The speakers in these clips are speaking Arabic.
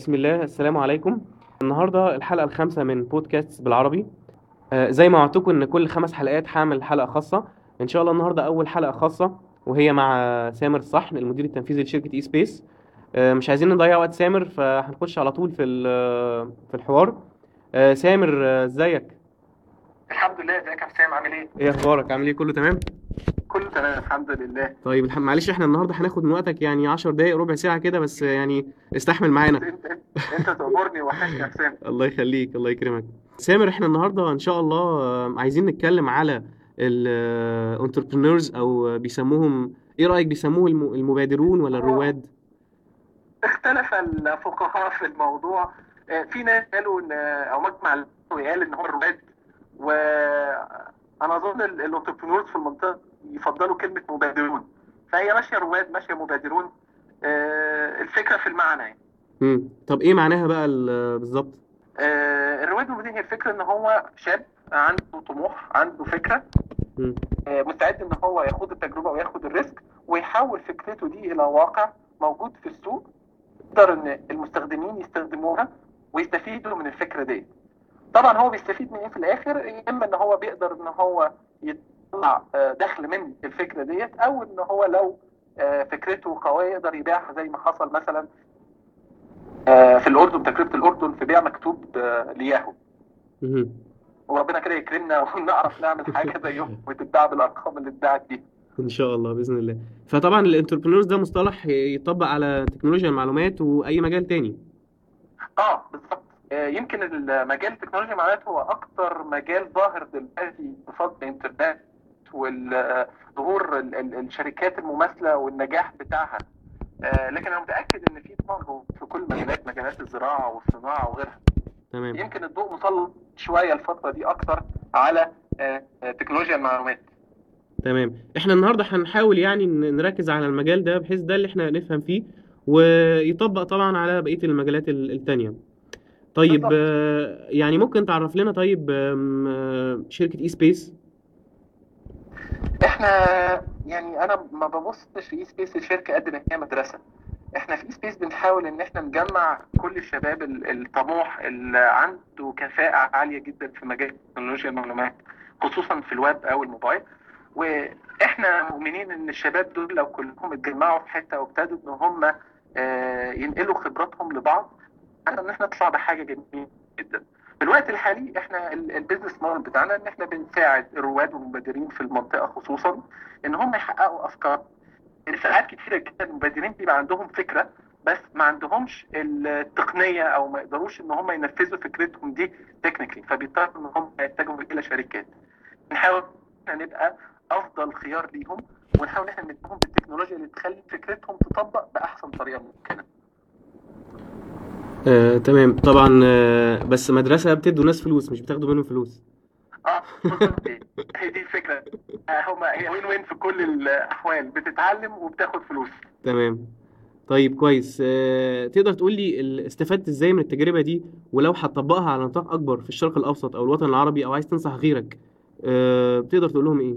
بسم الله السلام عليكم. النهارده الحلقة الخامسة من بودكاست بالعربي. آه، زي ما وعدتكم إن كل خمس حلقات هعمل حلقة خاصة. إن شاء الله النهارده أول حلقة خاصة وهي مع سامر الصحن المدير التنفيذي لشركة اي سبيس مش عايزين نضيع وقت سامر فهنخش على طول في في الحوار. آه، سامر آه، إزيك؟ الحمد لله إزيك يا حسام؟ عامل إيه؟ إيه أخبارك؟ عامل إيه؟ كله تمام؟ تمام الحمد لله. طيب الح- معلش إحنا النهارده هناخد من وقتك يعني 10 دقايق ربع ساعة كده بس يعني استحمل معانا. انت تأمرني وحشني يا حسام. الله يخليك الله يكرمك. سامر إحنا النهارده إن شاء الله عايزين نتكلم على ال entrepreneurs أو بيسموهم إيه رأيك بيسموه الم- المبادرون ولا الرواد؟ اختلف الفقهاء في الموضوع. آه، في ناس قالوا إن أو مجمع قال إن هو الرواد وأنا أظن ال entrepreneurs في المنطقة يفضلوا كلمة مبادرون. فهي ماشيه رواد ماشية مبادرون. آه، الفكرة في المعنى يعني. مم. طب إيه معناها بقى ال- بالظبط؟ آه، الرواد المبادرين هي الفكرة إن هو شاب عنده طموح عنده فكرة. آه، مستعد إن هو ياخد التجربة وياخد الريسك ويحول فكرته دي إلى واقع موجود في السوق. يقدر إن المستخدمين يستخدموها ويستفيدوا من الفكرة دي. طبعا هو بيستفيد من إيه في الآخر؟ يا إما إن هو بيقدر إن هو يطلع آه، دخل من الفكرة ديت أو إن هو لو آه، فكرته قوية يقدر يبيعها زي ما حصل مثلا آه، في الأردن تجربه الأردن في بيع مكتوب لياهو. وربنا كده يكرمنا ونعرف نعمل حاجة زيهم وتتباع بالأرقام اللي اتباعت دي. إن شاء الله بإذن الله. فطبعا الانتربرينورز ده مصطلح يطبق على تكنولوجيا المعلومات وأي مجال تاني. آه بالظبط. يمكن المجال التكنولوجيا المعلومات هو أكتر مجال ظاهر دلوقتي بفضل الإنترنت. ال- الشركات المماثلة والنجاح بتاعها. آه، لكن أنا متأكد إن في طبعا في كل مجالات مجالات الزراعة والصناعة وغيرها. تمام. يمكن الضوء مسلط شوية الفترة دي أكتر على آه، آه، تكنولوجيا المعلومات. تمام. إحنا النهارده هنحاول يعني نركز على المجال ده بحيث ده اللي إحنا نفهم فيه ويطبق طبعا على بقية المجالات ال- التانية. طيب بالظبط. آه، يعني ممكن تعرف لنا طيب شركة eSpace؟ إحنا يعني أنا ما ببصش في eSpace كشركة قد ما هي مدرسة. إحنا في eSpace بنحاول ان إحنا نجمع كل الشباب ال- الطموح اللي عنده كفاءة عالية جدا في مجال تكنولوجيا المعلومات خصوصا في الويب أو الموبايل. وإحنا مؤمنين إن الشباب دول لو كلهم اتجمعوا في حتة وابتدوا إن هم آه، ينقلوا خبراتهم لبعض إحنا إن إحنا نطلع بحاجة جميلة. في الوقت الحالي إحنا ال- ال business model بتاعنا ان إحنا بنساعد الرواد والمبادرين في المنطقة خصوصا إن هم يحققوا أفكار. ساعات كتيرة جدا المبادرين بيبقى عندهم فكرة بس ما عندهمش التقنية أو ما يقدروش إن هم ينفذوا فكرتهم دي technically فبيضطروا إن هم يتجهوا إلى شركات. نحاول إحنا نبقى أفضل خيار ليهم ونحاول إن إحنا نديهم بالتكنولوجيا اللي تخلي فكرتهم تطبق بأحسن طريقة ممكنة. آه، تمام. طبعا آه، بس مدرسة بتدوا ناس فلوس مش بتاخدوا منهم فلوس. آه بالظبط. هي دي الفكرة. آه، هما هي وين وين في كل الأحوال. بتتعلم وبتاخد فلوس. تمام. طيب كويس. آه، تقدر تقول لي ال- استفدت إزاي من التجربة دي؟ ولو هتطبقها على نطاق أكبر في الشرق الأوسط أو الوطن العربي أو عايز تنصح غيرك آه، بتقدر تقول لهم إيه؟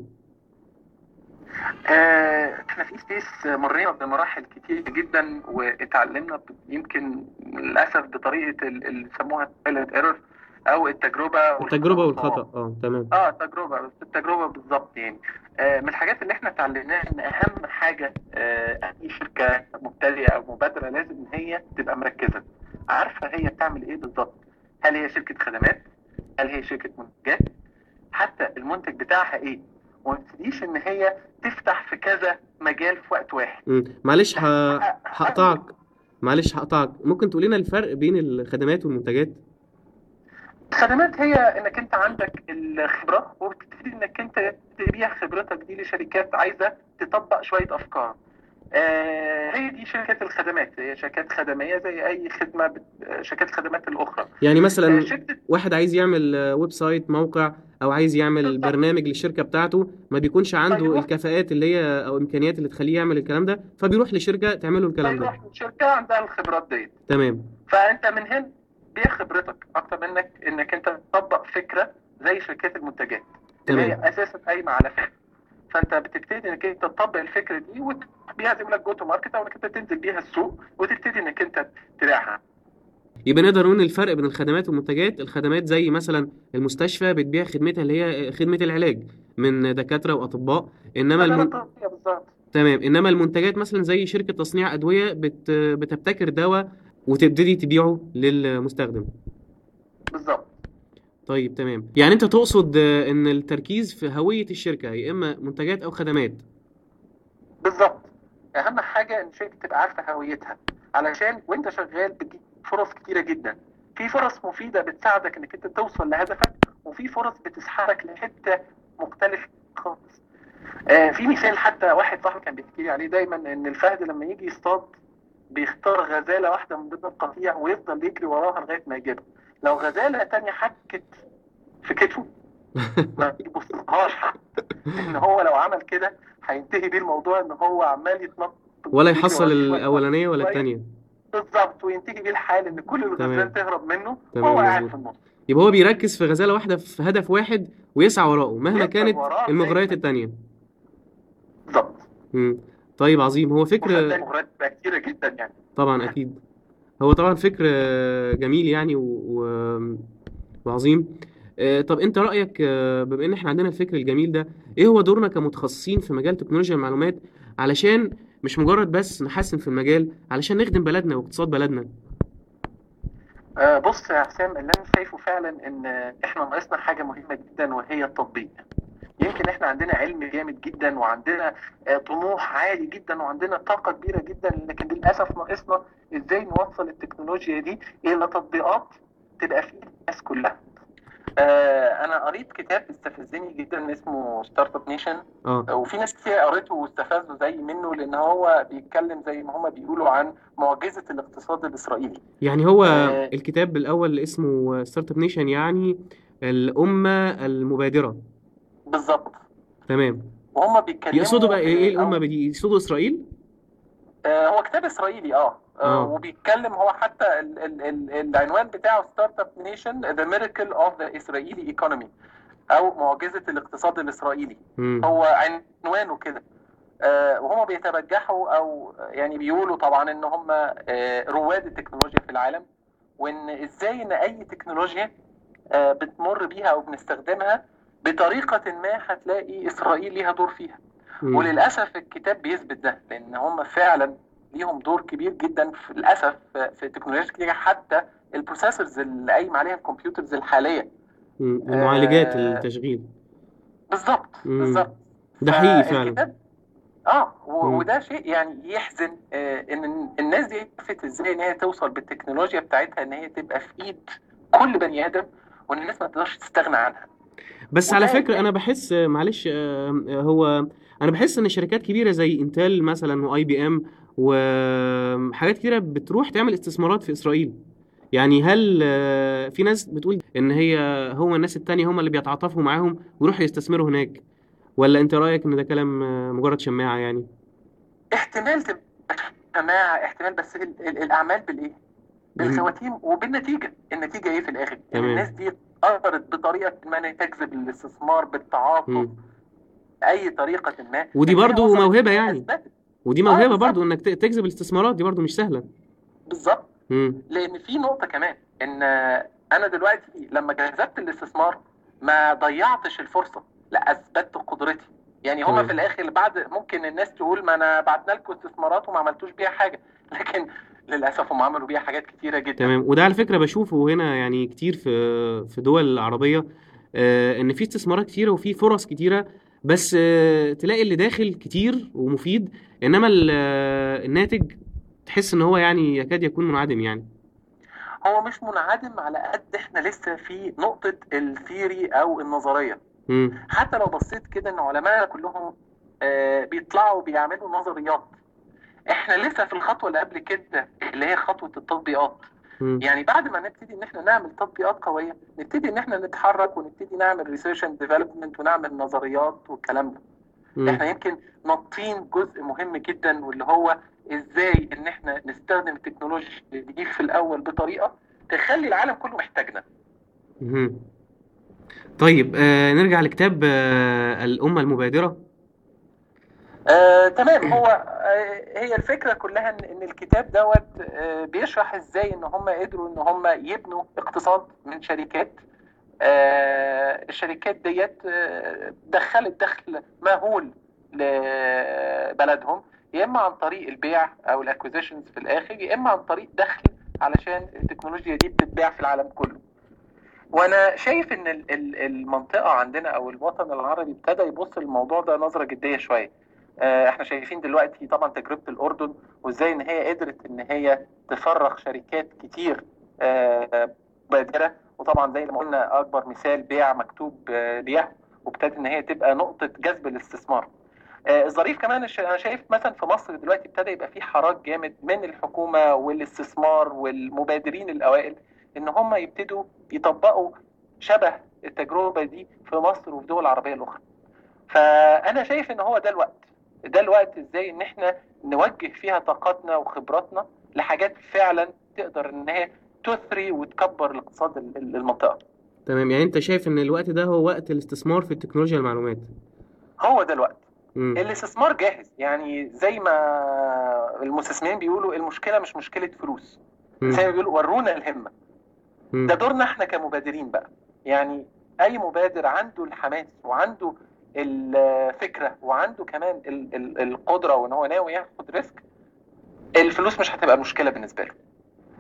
إحنا في سبيس مرينا بمراحل كتير جدا واتعلمنا يمكن للأسف بطريقة ال- اللي بيسموها ايرور أو التجربة التجربة والخطأ. والخطأ. آه تمام. آه تجربة بس التجربة بالظبط يعني. آه، من الحاجات اللي إحنا اتعلمناها إن أهم حاجة آه، أي شركة مبتدئة أو مبادرة لازم إن هي تبقى مركزة. عارفة هي بتعمل إيه بالظبط؟ هل هي شركة خدمات؟ هل هي شركة منتجات؟ حتى المنتج بتاعها إيه؟ وما تبتديش إن هي تفتح في كذا مجال في وقت واحد. مم. معلش هقطعك. معلش هقطعك. ممكن تقول لنا الفرق بين الخدمات والمنتجات؟ الخدمات هي إنك أنت عندك الخبرة وبتبتدي إنك أنت تبيع خبرتك دي لشركات عايزة تطبق شوية أفكار. هي دي شركات الخدمات. هي شركات خدمية زي أي خدمة بت... شركات الخدمات الأخرى. يعني آه مثلا شركه واحد عايز يعمل آه، website موقع أو عايز يعمل بالظبط. برنامج للشركة بتاعته ما بيكونش عنده أيوة. الكفاءات اللي هي أو الامكانيات اللي تخليه يعمل الكلام ده فبيروح لشركة تعمل له الكلام ده. يروح شركه عندها الخبرات ديت. تمام. فأنت من هنا بيع خبرتك. أكتر منك إنك أنت تطبق فكرة زي شركات المنتجات اللي تمام. هي أساسا قايمة على فكرة. فأنت بتبتدي إنك أنت تطبق الفكرة دي وتبيعها زي ما لك go to market أو إنك أنت تنزل بيها السوق وتبتدي إنك أنت تبيعها. يبقى نقدر نقول الفرق بين الخدمات والمنتجات الخدمات زي مثلا المستشفى بتبيع خدمتها اللي هي خدمة العلاج من دكاترة وأطباء إنما خدمات المن... تمام. إنما المنتجات مثلا زي شركة تصنيع أدوية بت... بتبتكر دواء وتبتدي تبيعه للمستخدم. بالظبط. طيب تمام. يعني أنت تقصد إن التركيز في هوية الشركة يا إما منتجات أو خدمات؟ بالظبط. أهم حاجة إن الشركة تبقى عارفة هويتها. علشان وأنت شغال بتجيب فرص كتيرة جدا. في فرص مفيدة بتساعدك إنك أنت توصل لهدفك وفي فرص بتسحبك لحتة مختلفة خالص. آه في مثال حتى واحد صاحبي كان بيحكي لي عليه دايما إن الفهد لما يجي يصطاد بيختار غزالة واحدة من ضمن القطيع ويفضل يجري وراها لغاية ما يجيبها. لو غزالة تانية حكت في كتفه ما يبصلهاش إن هو لو عمل كده هينتهي بيه الموضوع إن هو عمال يتنطط ولا يحصل الأولانية ولا شوية. التانية بالظبط وينتهي بيه الحال إن كل. الغزلان تهرب منه تمام، وهو قاعد. في النص يبقى هو بيركز في غزالة واحدة في هدف واحد ويسعى وراءه مهما كانت المغريات. التانية بالظبط. طيب عظيم هو فكر مغريات كتيرة جدا يعني طبعا أكيد هو طبعا فكر جميل يعني و... و... وعظيم طب أنت رأيك آه، بما إن إحنا عندنا الفكر الجميل ده إيه هو دورنا كمتخصصين في مجال تكنولوجيا المعلومات علشان مش مجرد بس نحسن في المجال علشان نخدم بلدنا واقتصاد بلدنا؟ آه بص يا حسام اللي أنا شايفه فعلا إن إحنا ناقصنا حاجة مهمة جدا وهي التطبيق. يمكن إحنا عندنا علم جامد جدا وعندنا آه، طموح عالي جدا وعندنا طاقة كبيرة جدا لكن للأسف ناقصنا إزاي نوصل التكنولوجيا دي إلى تطبيقات تبقى في الناس كلها. آه أنا قريت كتاب استفزني جدا اسمه Start-up Nation وفي ناس كتير قريته واستفادوا زي منه لأن هو بيتكلم زي ما هما بيقولوا عن معجزة الاقتصاد الإسرائيلي. يعني هو آه. الكتاب الأول اللي اسمه Start-up Nation يعني الأمة المبادرة. بالظبط. تمام. وهم بيتكلموا يقصدوا بقى إيه؟ إيه أو- الأمة؟ دي يقصدوا إسرائيل؟ آه، هو كتاب إسرائيلي آه. آه. آه، وبيتكلم هو حتى ال ال ال العنوان بتاعه Start-up Nation the miracle of the Israeli economy أو معجزة الاقتصاد الإسرائيلي مم. هو عنوانه كده آه، وهم بيتبجحوا أو يعني بيقولوا طبعا إن هم آه، رواد التكنولوجيا في العالم وإن إزاي إن أي تكنولوجيا آه، بتمر بيها أو بنستخدمها بطريقة ما هتلاقي إسرائيل ليها دور فيها مم. وللأسف الكتاب بيثبت ده لأن هم فعلا ليهم دور كبير جدا في للاسف في تكنولوجيا كتير حتى ال processors اللي قايم عليها ال computers الحالية مم. ومعالجات آه، التشغيل بالظبط. بالظبط ده حقيقي فعلا آه مم. وده شيء يعني يحزن آه إن الناس دي عرفت إزاي إن هي توصل بالتكنولوجيا بتاعتها إن هي تبقى في إيد كل بني آدم وإن الناس ما تقدرش تستغنى عنها بس على فكرة أنا بحس معلش آه، هو أنا بحس إن شركات كبيرة زي Intel مثلا و IBM وحاجات كتيرة بتروح تعمل استثمارات في إسرائيل يعني هل في ناس بتقول إن هي هو الناس التانية هم اللي بيتعاطفوا معاهم ويروحوا يستثمروا هناك ولا أنت رأيك إن ده كلام مجرد شماعة يعني احتمال تبقى جماعة احتمال بس ال ال الأعمال بالإيه؟ بالخواتيم وبالنتيجة النتيجة إيه في الآخر؟ تمام. الناس دي قدرت بطريقة ما تجذب الاستثمار بالتعاطف. باي طريقة ما ودي برضو هي يعني. أثبتت. ودي آه، موهبه بالظبط. برضو انك تجذب الاستثمارات دي برضو مش سهلة بالظبط. لأن في نقطة كمان إن أنا دلوقتي لما جذبت الاستثمار ما ضيعتش الفرصة لا أثبتت قدرتي يعني هما. في الآخر بعد ممكن الناس تقول ما أنا بعتنا لكم استثمارات وما عملتوش بيها حاجة لكن للأسف هم عملوا بيها حاجات كتيرة جدا تمام وده على فكرة بشوفه هنا يعني كتير في في دول عربية آه، إن في استثمارات كتيرة وفي فرص كتيرة بس آه، تلاقي اللي داخل كتير ومفيد إنما آه، الناتج تحس إن هو يعني يكاد يكون منعدم يعني هو مش منعدم على قد إحنا لسه في نقطة الثيري أو النظرية مم. حتى لو بصيت كده إن علماء كلهم آه، بيطلعوا بيعملوا نظريات إحنا لسه في الخطوة اللي قبل كده اللي هي خطوة التطبيقات. يعني بعد ما نبتدي إن إحنا نعمل تطبيقات قوية نبتدي إن إحنا نتحرك ونبتدي نعمل research and development ونعمل نظريات والكلام ده. إحنا يمكن ناطين جزء مهم جدا واللي هو إزاي إن إحنا نستخدم التكنولوجيا دي في الأول بطريقة تخلي العالم كله محتاجنا. طيب آه نرجع لكتاب آه الأمة المبادرة آه، تمام. هو آه، هي الفكرة كلها إن الكتاب دوت آه، بيشرح إزاي إن هم قدروا إن هم يبنوا اقتصاد من شركات. آه، الشركات ديت آه، دخلت دخل مهول لبلدهم. يا إما عن طريق البيع أو الاكوزيشنز في الآخر يا إما عن طريق دخل علشان التكنولوجيا دي بتتباع في العالم كله. وأنا شايف إن ال- ال- المنطقة عندنا أو الوطن العربي ابتدى يبص للموضوع ده نظرة جدية شوية. إحنا شايفين دلوقتي طبعا تجربة الأردن وإزاي إن هي قدرت إن هي تفرغ شركات كتير آه، بادرة. وطبعا زي ما قلنا أكبر مثال بيع مكتوب آه، ليها وابتدت إن هي تبقى نقطة جذب الاستثمار. آه، الظريف كمان أنا شايف مثلا في مصر دلوقتي ابتدى يبقى في حراك جامد من الحكومة والاستثمار والمبادرين الأوائل إن هم يبتدوا يطبقوا شبه التجربة دي في مصر وفي دول العربية الأخرى. فأنا شايف إن هو ده الوقت. ده الوقت إزاي ان إحنا نوجه فيها طاقتنا وخبراتنا لحاجات فعلا تقدر ان هي تثري وتكبر الاقتصاد ال- ال- المنطقة. تمام يعني انت شايف ان الوقت ده هو وقت الاستثمار في التكنولوجيا المعلومات هو ده الوقت. امم الاستثمار جاهز يعني زي ما المستثمرين بيقولوا المشكلة مش مشكلة فلوس. زي ما بيقولوا ورونا الهمة. ده دورنا إحنا كمبادرين بقى. يعني أي مبادر عنده الحماس وعنده الفكرة وعنده كمان ال- ال- القدرة وإن هو ناوي ياخد ريسك الفلوس مش هتبقى مشكله بالنسبة له.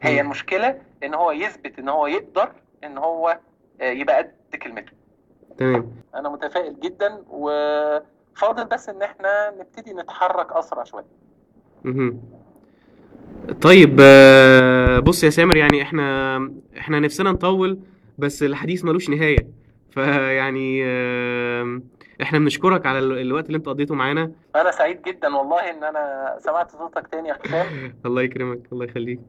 هي. المشكلة إن هو يثبت إن هو يقدر إن هو آه، يبقى قد كلمته. تمام. أنا متفائل جدا وفاضل بس إن إحنا نبتدي نتحرك أسرع شوية. طيب آه، بص يا سامر يعني إحنا إحنا نفسنا نطول بس الحديث ملوش نهاية. فيعني إحنا بنشكرك على ال- الوقت اللي أنت قضيته معانا. أنا سعيد جدا والله إن أنا سمعت صوتك تاني يا حسام. الله يكرمك الله يخليك.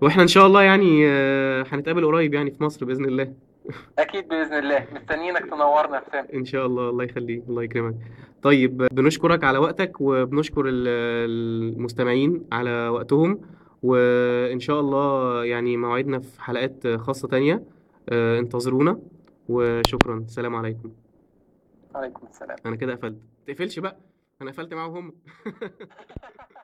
وإحنا إن شاء الله يعني آه، هنتقابل قريب يعني في مصر بإذن الله. أكيد بإذن الله. مستنيينك تنورنا يا حسام. إن شاء الله الله يخليك الله يكرمك. طيب بنشكرك على وقتك وبنشكر ال- المستمعين على وقتهم. وإن شاء الله يعني موعدنا في حلقات خاصة تانية. آه، انتظرونا. وشكرا. السلام عليكم. عليكم السلام. أنا كده قفلت. تقفلش بقى. أنا قفلت معاهم هم.